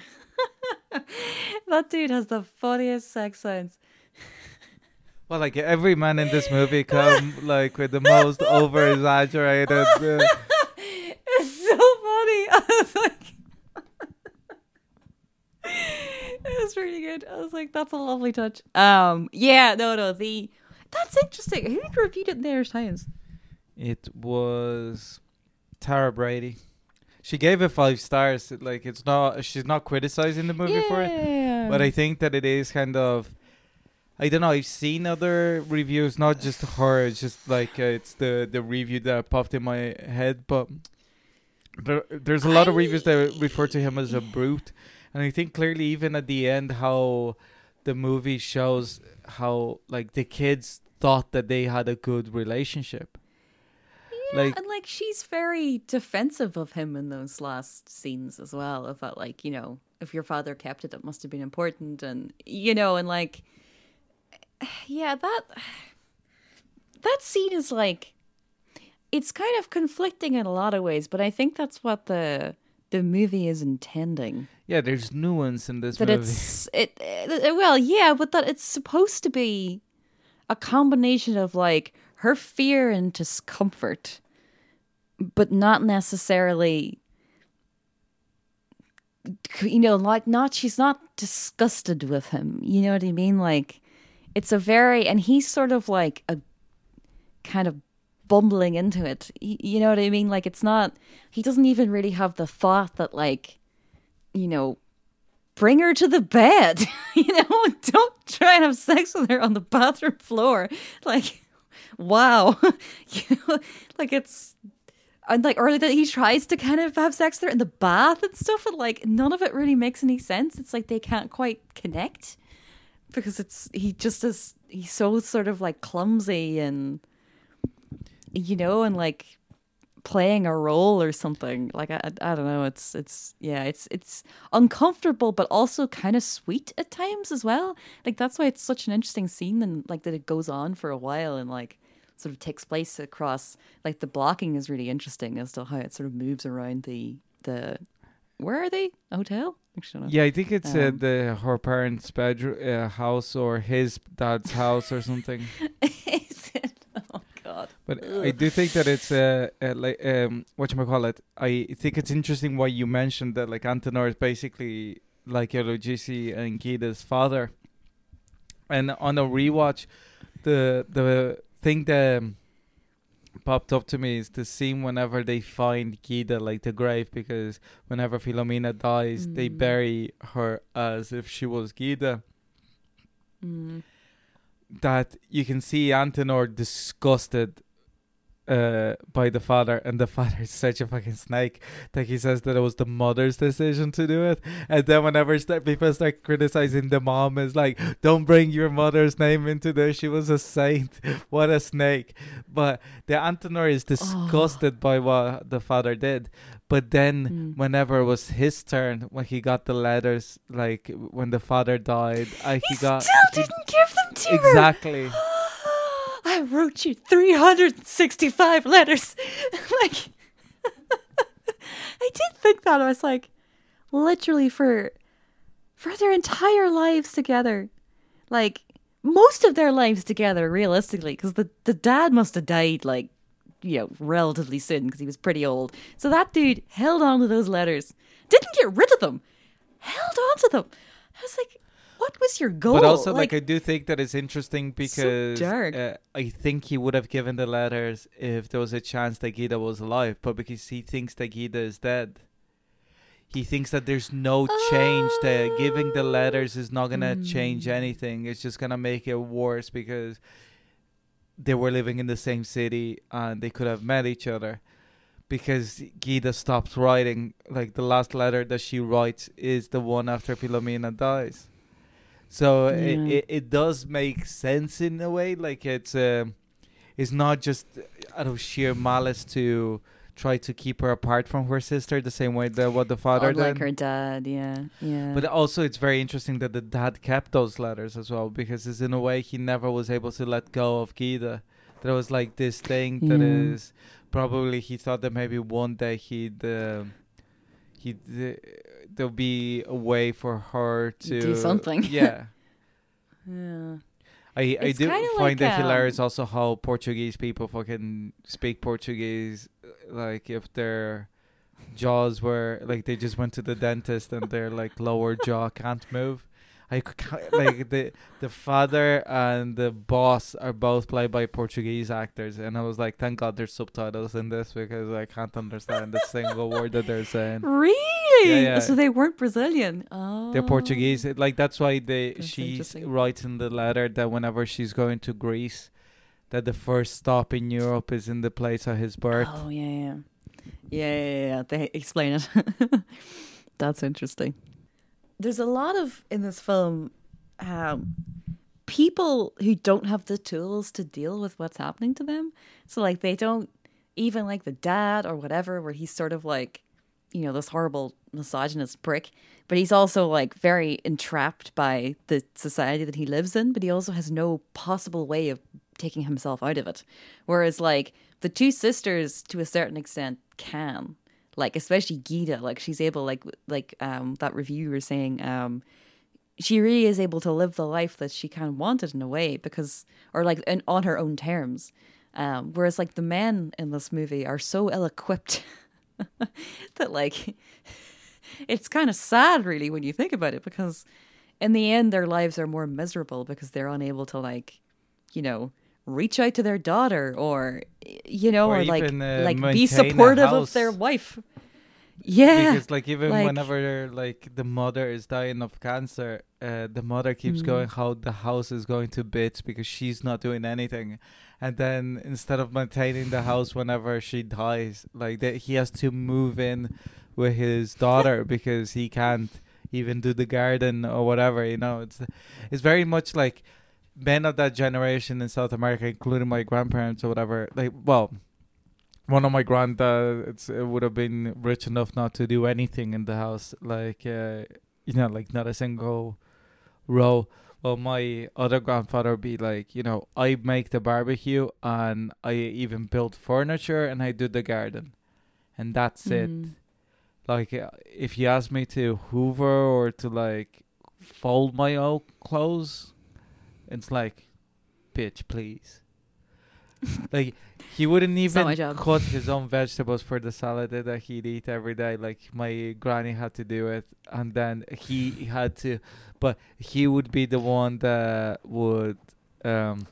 [LAUGHS] that dude has the funniest sex sounds [LAUGHS] well, like every man in this movie come like with the most over exaggerated. Uh, [LAUGHS] It's so funny. I was like, it was really good. I was like, that's a lovely touch. Um, yeah, no, no, the that's interesting. Who reviewed it in the Irish Times? it was Tara Brady. She gave it five stars. Like it's not, she's not criticizing the movie for it. But I think that it is kind of I don't know. I've seen other reviews, not just her. It's just like uh, it's the the review that popped in my head. But there, there's a lot of reviews that refer to him as a brute, and I think clearly even at the end how the movie shows how like the kids thought that they had a good relationship. Like- and like she's very defensive of him in those last scenes as well. About like you know, if your father kept it, it must have been important, and you know, and like, [SIGHS] yeah, that [SIGHS] that scene is like, it's kind of conflicting in a lot of ways, but I think that's what the the movie is intending. Yeah, there's nuance in this that movie. it's it, it well yeah but that it's supposed to be a combination of like her fear and discomfort but not necessarily you know like not she's not disgusted with him you know what i mean like it's a very and he's sort of like a kind of bumbling into it you know what i mean like it's not he doesn't even really have the thought that like you know bring her to the bed. [LAUGHS] you know, [LAUGHS] don't try and have sex with her on the bathroom floor. Like, [LAUGHS] wow. you know, like it's and like or that he tries to kind of have sex there in the bath and stuff, and like none of it really makes any sense. It's like they can't quite connect because it's he just is he's so sort of like clumsy and you know and like playing a role or something. Like I, I I don't know. It's it's yeah it's it's uncomfortable but also kind of sweet at times as well. Like that's why it's such an interesting scene and like that it goes on for a while and like sort of takes place across like the blocking is really interesting as to how it sort of moves around the the where are they a hotel Actually, I. Yeah, I think it's uh, Um, the her parents' bedroom uh, house or his dad's house or something. [LAUGHS] Is it? Oh god. But I do think that it's uh, uh like um what you call it. I think it's interesting why you mentioned that like Antenor is basically like Eurídice and Guida's father. And on a rewatch, the the thing that um, popped up to me is the scene whenever they find Guida like the grave because whenever Filomena dies, they Mm. bury her as if she was Guida. Mm. that you can see Antenor disgusted uh, by the father, and the [LAUGHS] father is such a fucking snake that he says that it was the mother's decision to do it. And then whenever st- people start criticizing the mom, is like, "Don't bring your mother's name into this. She was a saint. [LAUGHS] what a snake!" But the Antenor is disgusted by what the father did. But then, Mm. whenever it was his turn, when he got the letters, like when the father died, I, he, He got still he- didn't give them to her. exactly. [GASPS] [GASPS] I wrote you 365 letters. [LAUGHS] like, [LAUGHS] I did think that. I was like, literally for for their entire lives together, like most of their lives together, realistically, because the the dad must have died like you know relatively soon because he was pretty old. So that dude held on to those letters, didn't get rid of them, held on to them. I was like, what was your goal? But also, like, I do think that it's interesting because dark. uh, I think he would have given the letters if there was a chance that Guida was alive, but because he thinks that Guida is dead. He thinks that there's no change. That giving the letters is not gonna change Mm. anything. It's just gonna make it worse because they were living in the same city and they could have met each other. Because Guida stops writing, like the last letter that she writes is the one after Filomena dies. So it, Yeah. it it does make sense in a way. Like it's um, it's not just out of sheer malice to try to keep her apart from her sister the same way that what the father did. her dad, yeah, yeah. But also, it's very interesting that the dad kept those letters as well, because it's in a way he never was able to let go of Guida. There was like this thing that Yeah. is probably he thought that maybe one day he'd uh, he'd uh, there'll be a way for her to Do something. [LAUGHS] Yeah, [LAUGHS] yeah. I I It's do find like, it hilarious um, also how Portuguese people fucking speak Portuguese uh, like if their jaws were like they just went to the dentist and their like lower jaw can't move. I like the the father and the boss are both played by Portuguese actors, and I was like, thank God there's subtitles in this because I can't understand a single word that they're saying. Really? Yeah, yeah. So they weren't Brazilian. Oh. They're Portuguese. It- Like that's why they That's she writes in the letter that whenever she's going to Greece, that the first stop in Europe is in the place of his birth. Oh yeah, yeah, yeah, yeah. yeah. They explain it. [LAUGHS] That's interesting. There's a lot of in this film, um, people who don't have the tools to deal with what's happening to them. So like they don't even like the dad or whatever, where he's sort of like, you know, this horrible misogynist prick. But he's also like very entrapped by the society that he lives in. But he also has no possible way of taking himself out of it. Whereas like the two sisters, to a certain extent, can like especially Guida, like she's able like like um that review was saying um she really is able to live the life that she kind of wanted in a way because or like in, on her own terms. Um whereas like the men in this movie are so ill equipped [LAUGHS] that like [LAUGHS] it's kind of sad really when you think about it because in the end their lives are more miserable because they're unable to like you know reach out to their daughter or you know Or or, like uh, like be supportive of their wife yeah Because like even like- whenever like the mother is dying of cancer, uh, the mother keeps Mm. going how the house is going to bits because she's not doing anything, and then instead of maintaining the house whenever she dies, like that he has to move in with his daughter [LAUGHS] because he can't even do the garden or whatever. You know, it's it's very much like men of that generation in South America, including my grandparents or whatever. Like, well, one of my granddads it would have been rich enough not to do anything in the house, like uh, you know, like not a single row. Well, my other grandfather would be like, you know, I make the barbecue and I even build furniture and I do the garden, and that's it. Mm. Like, uh, if you ask me to hoover or to like fold my own clothes, it's like, bitch, please. [LAUGHS] like he wouldn't It's not my even cut [LAUGHS] his own vegetables for the salad that he'd eat every day. Like my granny had to do it, and then he had to, but he would be the one that would um,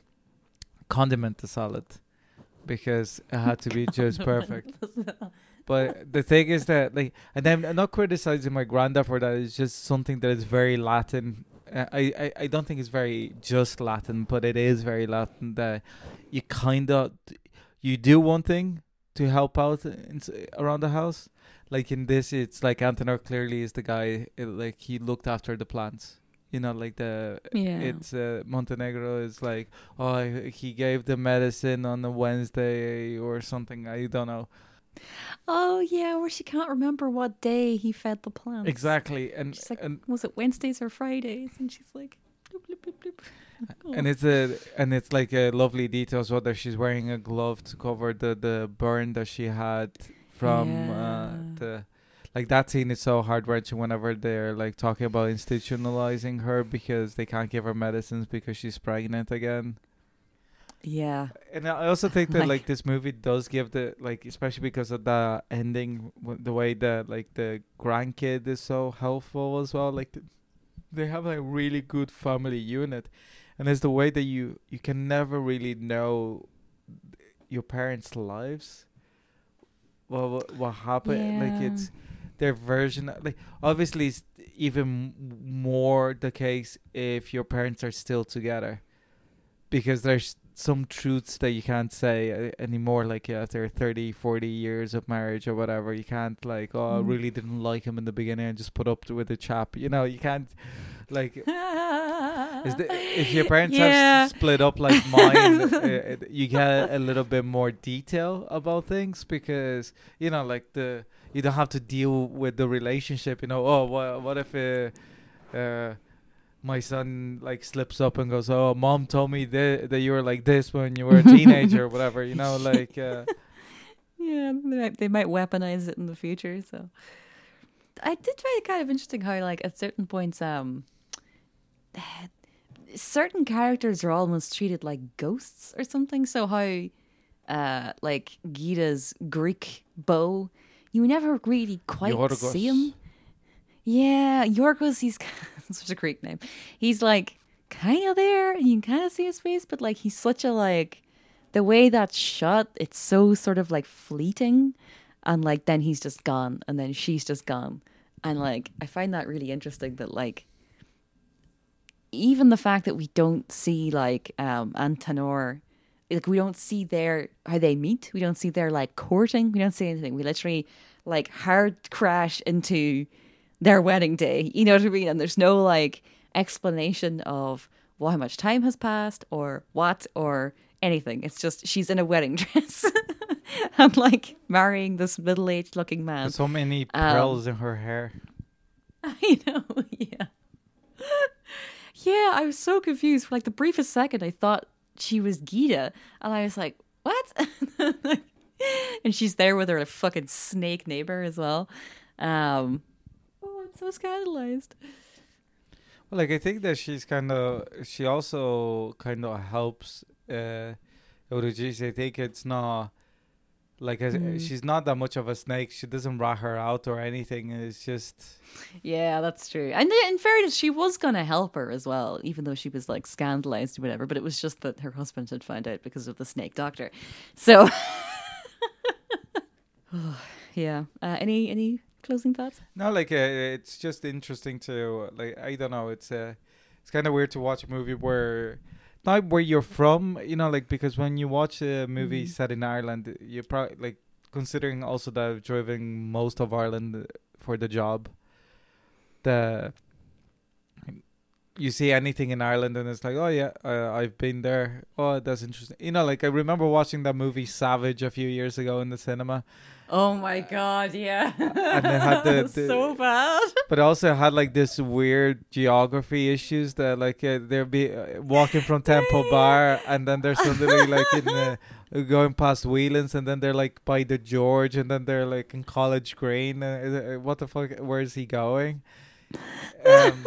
condiment the salad because it had to be just [LAUGHS] perfect. But the thing is that like, and I'm I'm not criticizing my granddad for that. It's just something that is very Latin. Uh, I, I I don't think it's very just Latin, but it is very Latin that you kind of you do one thing to help out in, around the house. Like in this, it's like Antenor clearly is the guy. uh, like he looked after the plants. You know, like the yeah. it's uh, Montenegro is like oh he gave the medicine on a Wednesday or something. I don't know. Oh yeah, where she can't remember what day he fed the plants. Exactly, and She's like, and was it Wednesdays or Fridays? And she's like, bloop, bloop, bloop, bloop. and Oh. it's a and it's like a lovely detail as well that she's wearing a glove to cover the the burn that she had from uh, the like that scene is so heart wrenching whenever they're like talking about institutionalizing her because they can't give her medicines because she's pregnant again. Yeah, And I also think that Like- like this movie does give the like especially because of the ending, w- the way that like the grandkid is so helpful as well. Like th- they have a really good family unit, and it's the way that you you can never really know your parents' lives. Well, what, what happened? Like it's their version. Like obviously, it's even more the case if your parents are still together, because there's some truths that you can't say uh, anymore like after 30 40 years of marriage or whatever you can't like oh i Mm. really didn't like him in the beginning and just put up with the chap you know you can't like is the, if your parents Yeah. have split up like [LAUGHS] mine uh, it- you get a little bit more detail about things because you know like the you don't have to deal with the relationship you know oh what, what if uh, uh my son like slips up and goes, "Oh, mom told me that that you were like this when you were a teenager, or whatever." You know, [LAUGHS] like uh, yeah, they might, they might weaponize it in the future. So I did find it kind of interesting how, like, at certain points, um, [SIGHS] certain characters are almost treated like ghosts or something. So how, uh, like Guida's Greek beau, you never really quite Yorgos. see him. Yeah, Yorgos, he's [LAUGHS] such a Greek name. He's like kind of there, and you can kind of see his face, but like he's such a like the way that's shot. It's so sort of like fleeting, and like then he's just gone, and then she's just gone, and like I find that really interesting. That like even the fact that we don't see like um Antenor, like we don't see their how they meet. We don't see their like courting. We don't see anything. We literally like hard crash into their wedding day. You know what I mean? And there's no like explanation of well, how much time has passed or what or anything. It's just she's in a wedding [LAUGHS] dress [LAUGHS] and like marrying this middle aged looking man. so many Um, pearls in her hair. [LAUGHS] I know, yeah. Yeah, I was so confused. For like the briefest second, I thought she was Guida, and I was like, "What?" and she's there with her fucking snake neighbor as well. Um, so scandalized. Well, like I think that she's kind of she also kind of helps uh. I think it's not like a, Mm. she's not that much of a snake. She doesn't rat her out or anything. It's just Yeah, that's true. And in fairness, she was gonna help her as well, even though she was like scandalized or whatever. But it was just that her husband had found out because of the snake doctor. So, [LAUGHS] [SIGHS] [SIGHS] yeah. Uh, any any closing thoughts? no, like uh, it's just interesting to like I don't know. It's uh, it's kind of weird to watch a movie where not where you're from, you know, like because when you watch a movie Mhm. set in Ireland, you're probably like considering also that I've driven most of Ireland for the job. The you see anything in Ireland and it's like, oh yeah, uh, I've been there. Oh, that's interesting. You know, like I remember watching that movie Savage a few years ago in the cinema, Oh my god, yeah. And had the- [LAUGHS] the- so bad. but it also had like this weird geography issues that like uh, they'll be uh, walking from Temple [LAUGHS] Bar and then they're suddenly like in [LAUGHS] going past Whelan's and then they're like by the George and then they're like in College Green. Uh, uh, what the fuck? Where is he going? Um,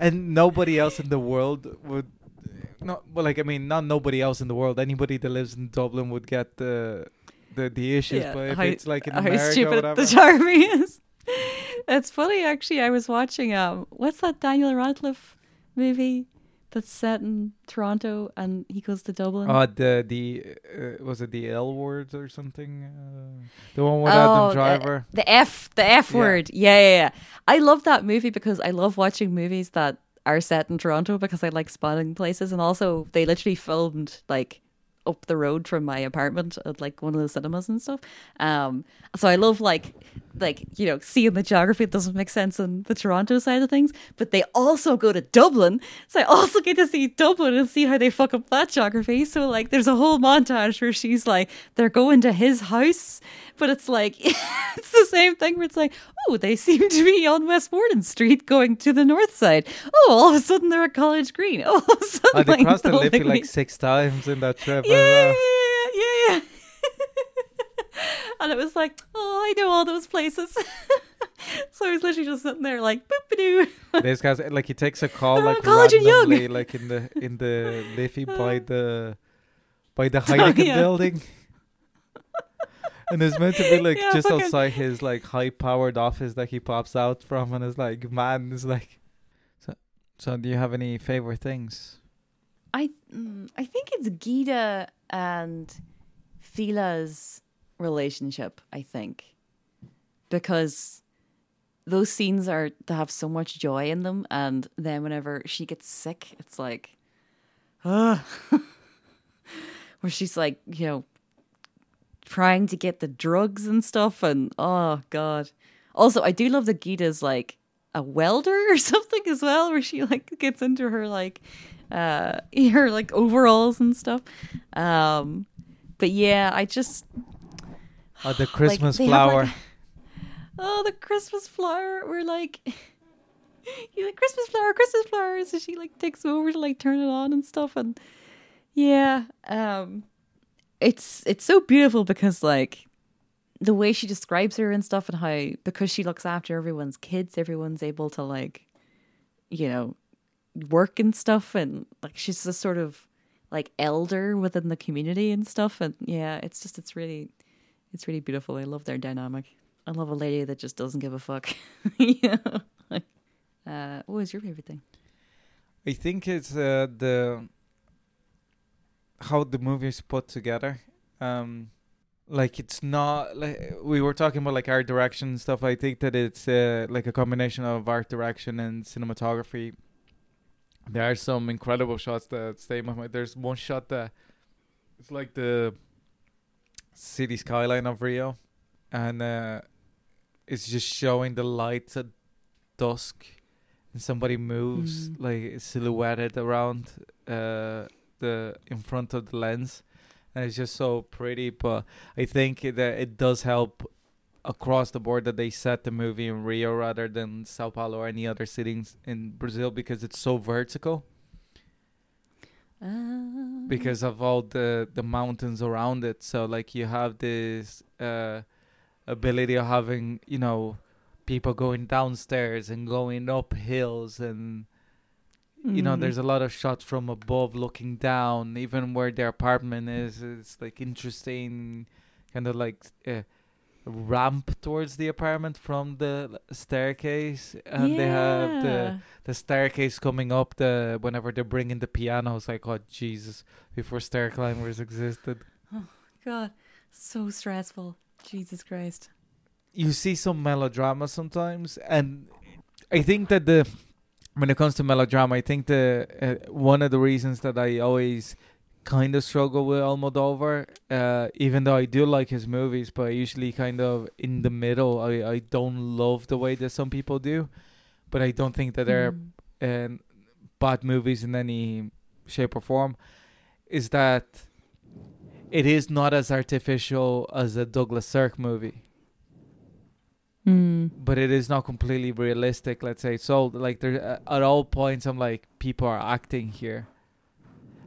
and nobody else in the world would no, well, like I mean, not nobody else in the world. Anybody that lives in Dublin would get the the the issues, Yeah, but if how- it's like in America stupid whatever, the Charmy is. [LAUGHS] It's funny actually. I was watching um, what's that Daniel Radcliffe movie that's set in Toronto and he goes to Dublin. oh, the the uh, was it the L word or something? Uh, the one with Oh, Adam the- Driver. The F, the F Yeah. word. Yeah, yeah, yeah. I love that movie because I love watching movies that are set in Toronto because I like spotting places, and also they literally filmed like up the road from my apartment at like one of the cinemas and stuff. Um, so I love like like you know seeing the geography that doesn't make sense in the Toronto side of things, but they also go to Dublin, so I also get to see Dublin and see how they fuck up that geography. So like there's a whole montage where she's like they're going to his house, but it's like [LAUGHS] it's the same thing where it's like oh they seem to be on Westmoreland Street going to the north side. Oh all of a sudden they're at College Green. [LAUGHS] Oh, all of a sudden Oh, they like, crossed the Liffey like six times in that trip. Yeah, yeah, well. Uh, yeah, yeah, yeah. [LAUGHS] and it was like, oh, I know all those places. [LAUGHS] so I was literally just sitting there like, boop doo. [LAUGHS] This guy's like he takes a call oh, like College and Yonge. like in the in the Liffey uh, by the by the Heineken yeah. building. And it's meant to be like Yeah, just fucking- outside his like high powered office that he pops out from and it's like man it's like so so do you have any favorite things? I mm, I think it's Guida and Fila's relationship. I think because those scenes are they have so much joy in them, and then whenever she gets sick, it's like, [LAUGHS] where she's like, you know, trying to get the drugs and stuff, and oh god. Also, I do love that Guida's like a welder [LAUGHS] or something as well, where she like gets into her like uh [LAUGHS] her like overalls and stuff. Um but yeah, I just Oh the like, Christmas have, flower. like- [LAUGHS] oh, the Christmas flower. We're like [LAUGHS] you like Christmas flower, Christmas flower. So she like takes over to like turn it on and stuff and yeah, um it's it's so beautiful because like the way she describes her and stuff and how because she looks after everyone's kids, everyone's able to like you know work and stuff and like she's a sort of like elder within the community and stuff and yeah it's just it's really it's really beautiful i love their dynamic i love a lady that just doesn't give a fuck [LAUGHS] like uh what was your favorite thing I think it's uh, the how the movie is put together. Um, like it's not like we were talking about like art direction and stuff. I think that it's uh, like a combination of art direction and cinematography. There are some incredible shots that stay in my mind. There's one shot that it's like the city skyline of Rio, and uh, it's just showing the lights at dusk and somebody moves Mm. like silhouetted around uh the in front of the lens and it's just so pretty but i think that it does help across the board that they set the movie in rio rather than sao paulo or any other cities in brazil because it's so vertical. Uh, because of all the the mountains around it. So like you have this uh ability of having you know people going downstairs and going up hills and you know mm. there's a lot of shots from above looking down. Even where their apartment is it's like interesting kind of like uh, ramp towards the apartment from the staircase and they have the the staircase coming up the whenever they're bringing the piano it's like oh jesus before stair climbers existed. Oh god. So stressful. Jesus christ. You see some melodrama sometimes and i think that the when it comes to melodrama i think the uh, one of the reasons that i always kind of struggle with almodovar uh, even though i do like his movies but I usually kind of in the middle i, I don't love the way that some people do. But i don't think that they're Mm. uh, bad movies in any shape or form. Is that it is not as artificial as a douglas sirk movie. Mm. but it is not completely realistic let's say. So like there uh, at all points i'm like people are acting here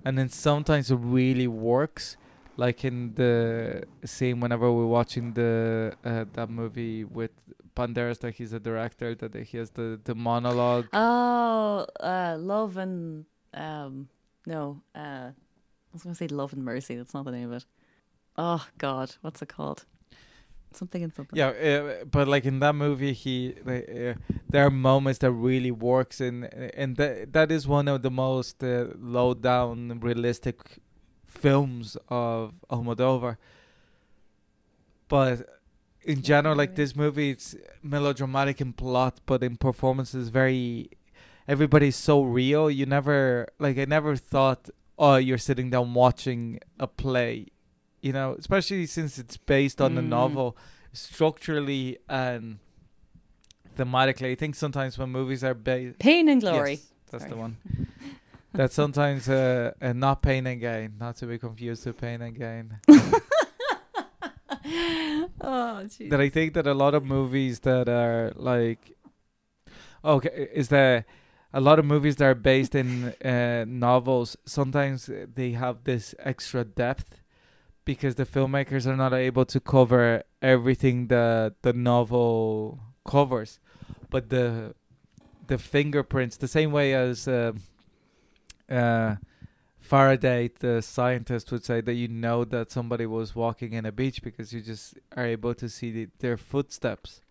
and then sometimes it really works like in the scene whenever we're watching the uh, that movie with Banderas that he's a director that he has the the monologue oh uh love and um no. Uh, I was to say Love and Mercy. That's not the name of it. Oh God, what's it called? Something and something. Yeah, uh, but like in that movie, he uh, there are moments that really works, and and that that is one of the most uh, low down realistic films of Almodovar. But in general, like this movie, it's melodramatic in plot, but in performances, very everybody's so real. You never like I never thought, oh, you're sitting down watching a play, you know, especially since it's based on a Mm. novel, structurally and thematically. I think sometimes when movies are based, Pain and Glory. Yes, that's the one. [LAUGHS] that sometimes uh, uh, not pain and gain, not to be confused with pain and gain. [LAUGHS] oh, jeez. that I think that a lot of movies that are like okay is there a lot of movies that are based in uh, novels sometimes they have this extra depth because the filmmakers are not able to cover everything that the novel covers but the the fingerprints the same way as uh, uh, Faraday, the scientist, would say that you know that somebody was walking in a beach because you just are able to see the, their footsteps.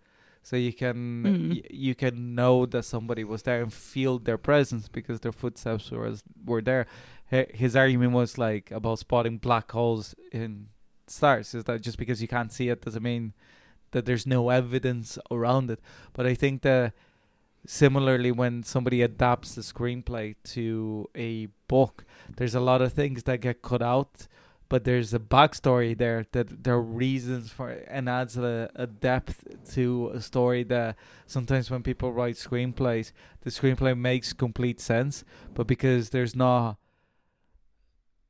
So you can Mm. y- you can know that somebody was there and feel their presence because their footsteps was were there. Hi- His argument was like about spotting black holes in stars. Is that just because you can't see it doesn't mean that there's no evidence around it. But I think that similarly when somebody adapts the screenplay to a book there's a lot of things that get cut out but there's a backstory there that there are reasons for it and adds a, a depth to a story that sometimes when people write screenplays the screenplay makes complete sense but because there's not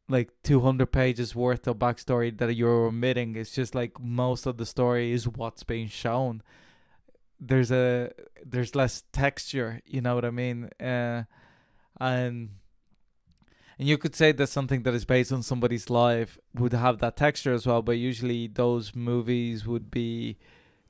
like 200 pages worth of backstory that you're omitting. It's just like most of the story is what's being shown. There's a there's less texture you know what i mean? Uh and and you could say that something that is based on somebody's life would have that texture as well but usually those movies would be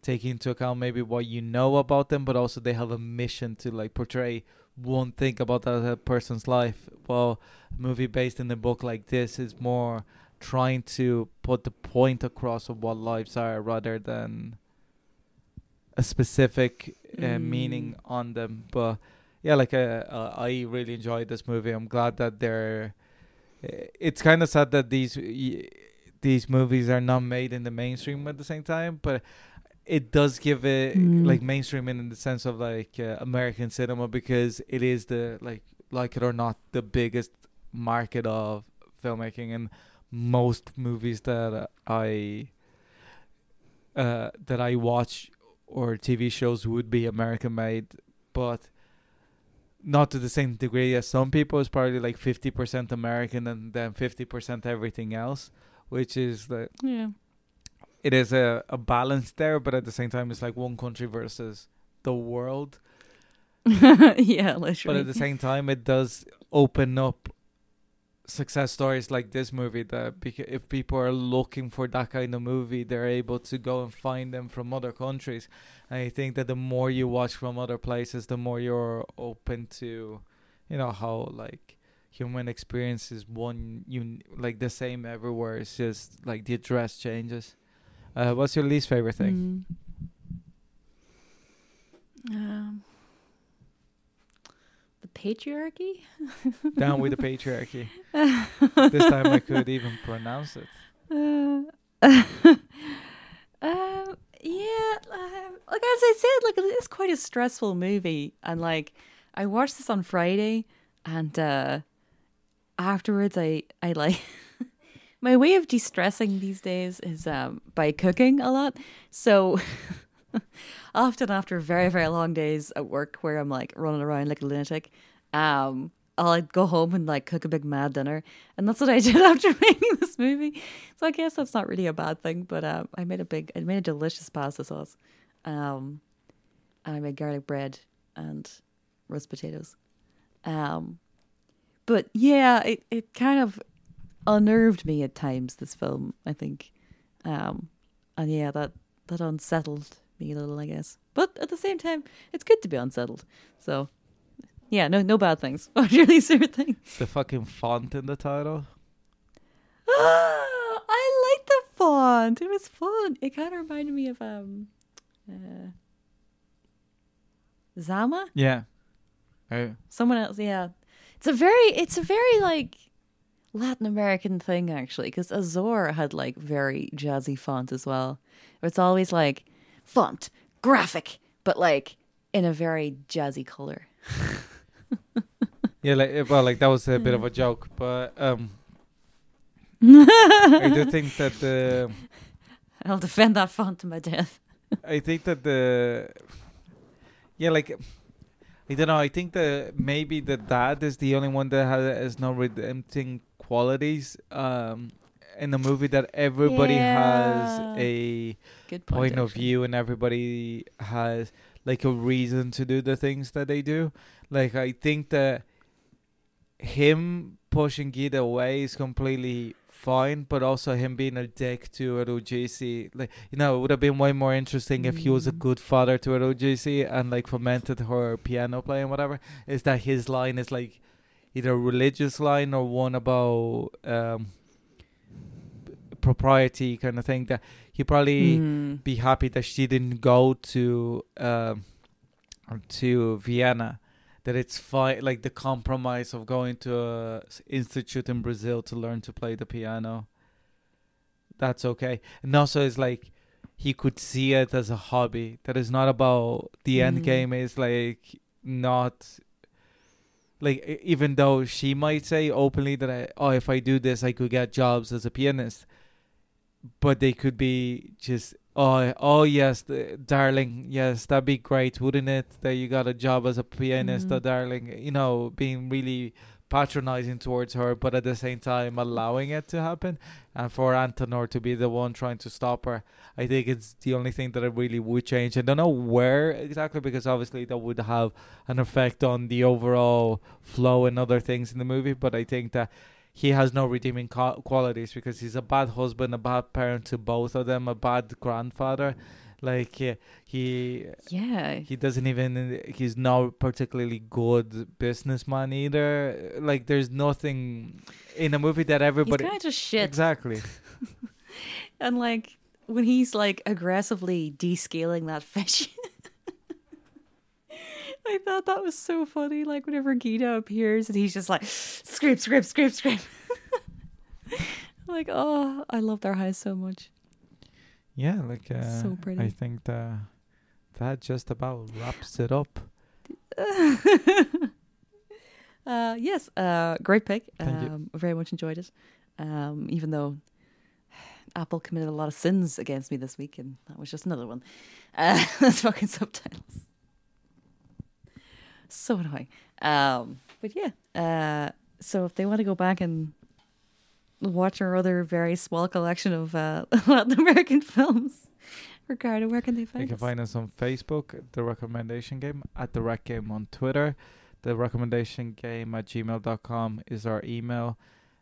taking into account maybe what you know about them but also they have a mission to like portray one thing about that person's life. Well a movie based in a book like this is more trying to put the point across of what lives are rather than a specific uh, Mm. meaning on them. But yeah like uh, uh, i really enjoyed this movie. I'm glad that they're uh, it's kind of sad that these y- these movies are not made in the mainstream at the same time but it does give it Mm. like mainstream in the sense of like uh, american cinema because it is the like like it or not the biggest market of filmmaking and most movies that i uh that i watch or tv shows would be american made but not to the same degree as some people it's probably like 50% american and then 50% everything else which is the Yeah. It is a, a balance there but at the same time it's like one country versus the world. [LAUGHS] Yeah, literally. but at the same time it does open up success stories like this movie that beca- if people are looking for that kind of movie they're able to go and find them from other countries. And i think that the more you watch from other places the more you're open to you know how like human experience is one you like the same everywhere. It's just like the address changes uh, what's your least favorite thing Mm. Um, the patriarchy. [LAUGHS] down with the patriarchy [LAUGHS] this time i could even pronounce it Uh, [LAUGHS] um, yeah, um, like as I said, like it is quite a stressful movie, and like I watched this on Friday, and uh afterwards, I I like my way of de-stressing these days is um by cooking a lot. So [LAUGHS] often after very very long days at work where I'm like running around like a lunatic, um. I'll like, go home and like cook a big mad dinner, and that's what I [LAUGHS] did after [LAUGHS] making this movie. So I guess that's not really a bad thing. But um, I made a big, I made a delicious pasta sauce, um, and I made garlic bread and roast potatoes. Um, but yeah, it it kind of unnerved me at times. This film, I think, um, and yeah, that that unsettled me a little, I guess. But at the same time, it's good to be unsettled. So Yeah, no, no bad things. [LAUGHS] Oh, really favorite thing. The fucking font in the title. I like the font. It was fun. It kind of reminded me of um, uh, Zama. Yeah. Oh, Someone else. Yeah, it's a very, it's a very like Latin American thing actually, because Azor had like very jazzy font as well. It's always like font graphic, but like in a very jazzy color. yeah, like well, like that was a bit of a [LAUGHS] joke, but um, [LAUGHS] I do think that the I'll defend that font to my death. [LAUGHS] I think that the yeah, like I don't know. I think that maybe the dad is the only one that has, has no redempting qualities. Um, in the movie, that everybody Yeah. has a Good point, point of view, and everybody has like a reason to do the things that they do. Like I think that him pushing Guida away is completely fine, but also him being a dick to Eurídice, like you know, it would have been way more interesting if he was a Mm. good father to Eurídice and like fomented her piano playing, whatever. Is that his line is like either a religious line or one about um propriety kind of thing that he probably Mm. be happy that she didn't go to um to Vienna. That it's fine, like the compromise of going to a institute in Brazil to learn to play the piano. That's okay, and also it's like he could see it as a hobby. That is not about the end Mhm. game. Is like not like even though she might say openly that I, oh if I do this I could get jobs as a pianist but they could be just oh oh yes the, darling yes that'd be great wouldn't it that you got a job as a pianist Mhm. darling you know being really patronizing towards her but at the same time allowing it to happen and for Antenor to be the one trying to stop her I think it's the only thing that it really would change I don't know where exactly because obviously that would have an effect on the overall flow and other things in the movie but I think that he has no redeeming qualities because he's a bad husband, a bad parent to both of them, a bad grandfather. Like uh, he Yeah. he doesn't even he's not particularly good businessman either. Like there's nothing in a movie that He's everybody kind of just shit. exactly. [LAUGHS] And like when he's like aggressively descaling that fish. [LAUGHS] I thought that was so funny. Like whenever Guida appears and he's just like scrape, scrape, scrape, scrape. [LAUGHS] like, oh, I love their house so much. Yeah, like uh, So pretty. I think that that just about wraps it up. [LAUGHS] uh, yes, uh, great pick. Thank you. Um, very much enjoyed it. Um, even though Apple committed a lot of sins against me this week, and that was just another one. Uh, [LAUGHS] that's fucking subtitles. So annoying. Um, but yeah. Uh, so if they want to go back and watch our other very small collection of uh, [LAUGHS] Latin American films, Ricardo, where can they find You find can find us on Facebook, The Recommendation Game, at The Rec Game on Twitter. The Recommendation Game at gmail.com is our email.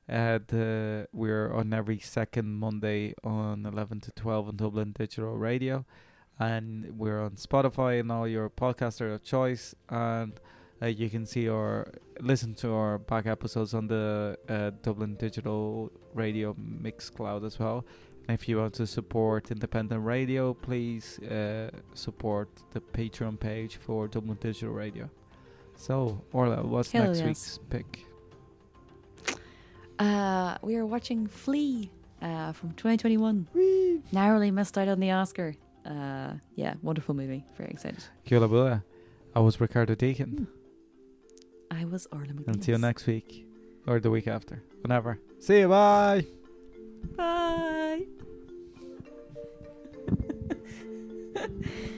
Uh, the, we're on every second Monday on 11 to 12 on Dublin Digital Radio. And we're on Spotify and all your podcaster of choice. And uh, you can see or listen to our back episodes on the uh, Dublin Digital Radio Mixcloud as well. And if you want to support independent radio, please uh, support the Patreon page for Dublin Digital Radio. So, Orla, what's Hell next yes. week's pick? Uh, we are watching Flee uh, from 2021. Narrowly missed out on the Oscar. Uh, yeah, wonderful movie. Very excited. Kia ora. I was Ricardo Deakin. I was Orla McNelis. Until next week. Or the week after. Whenever. See you, bye! Bye. [LAUGHS]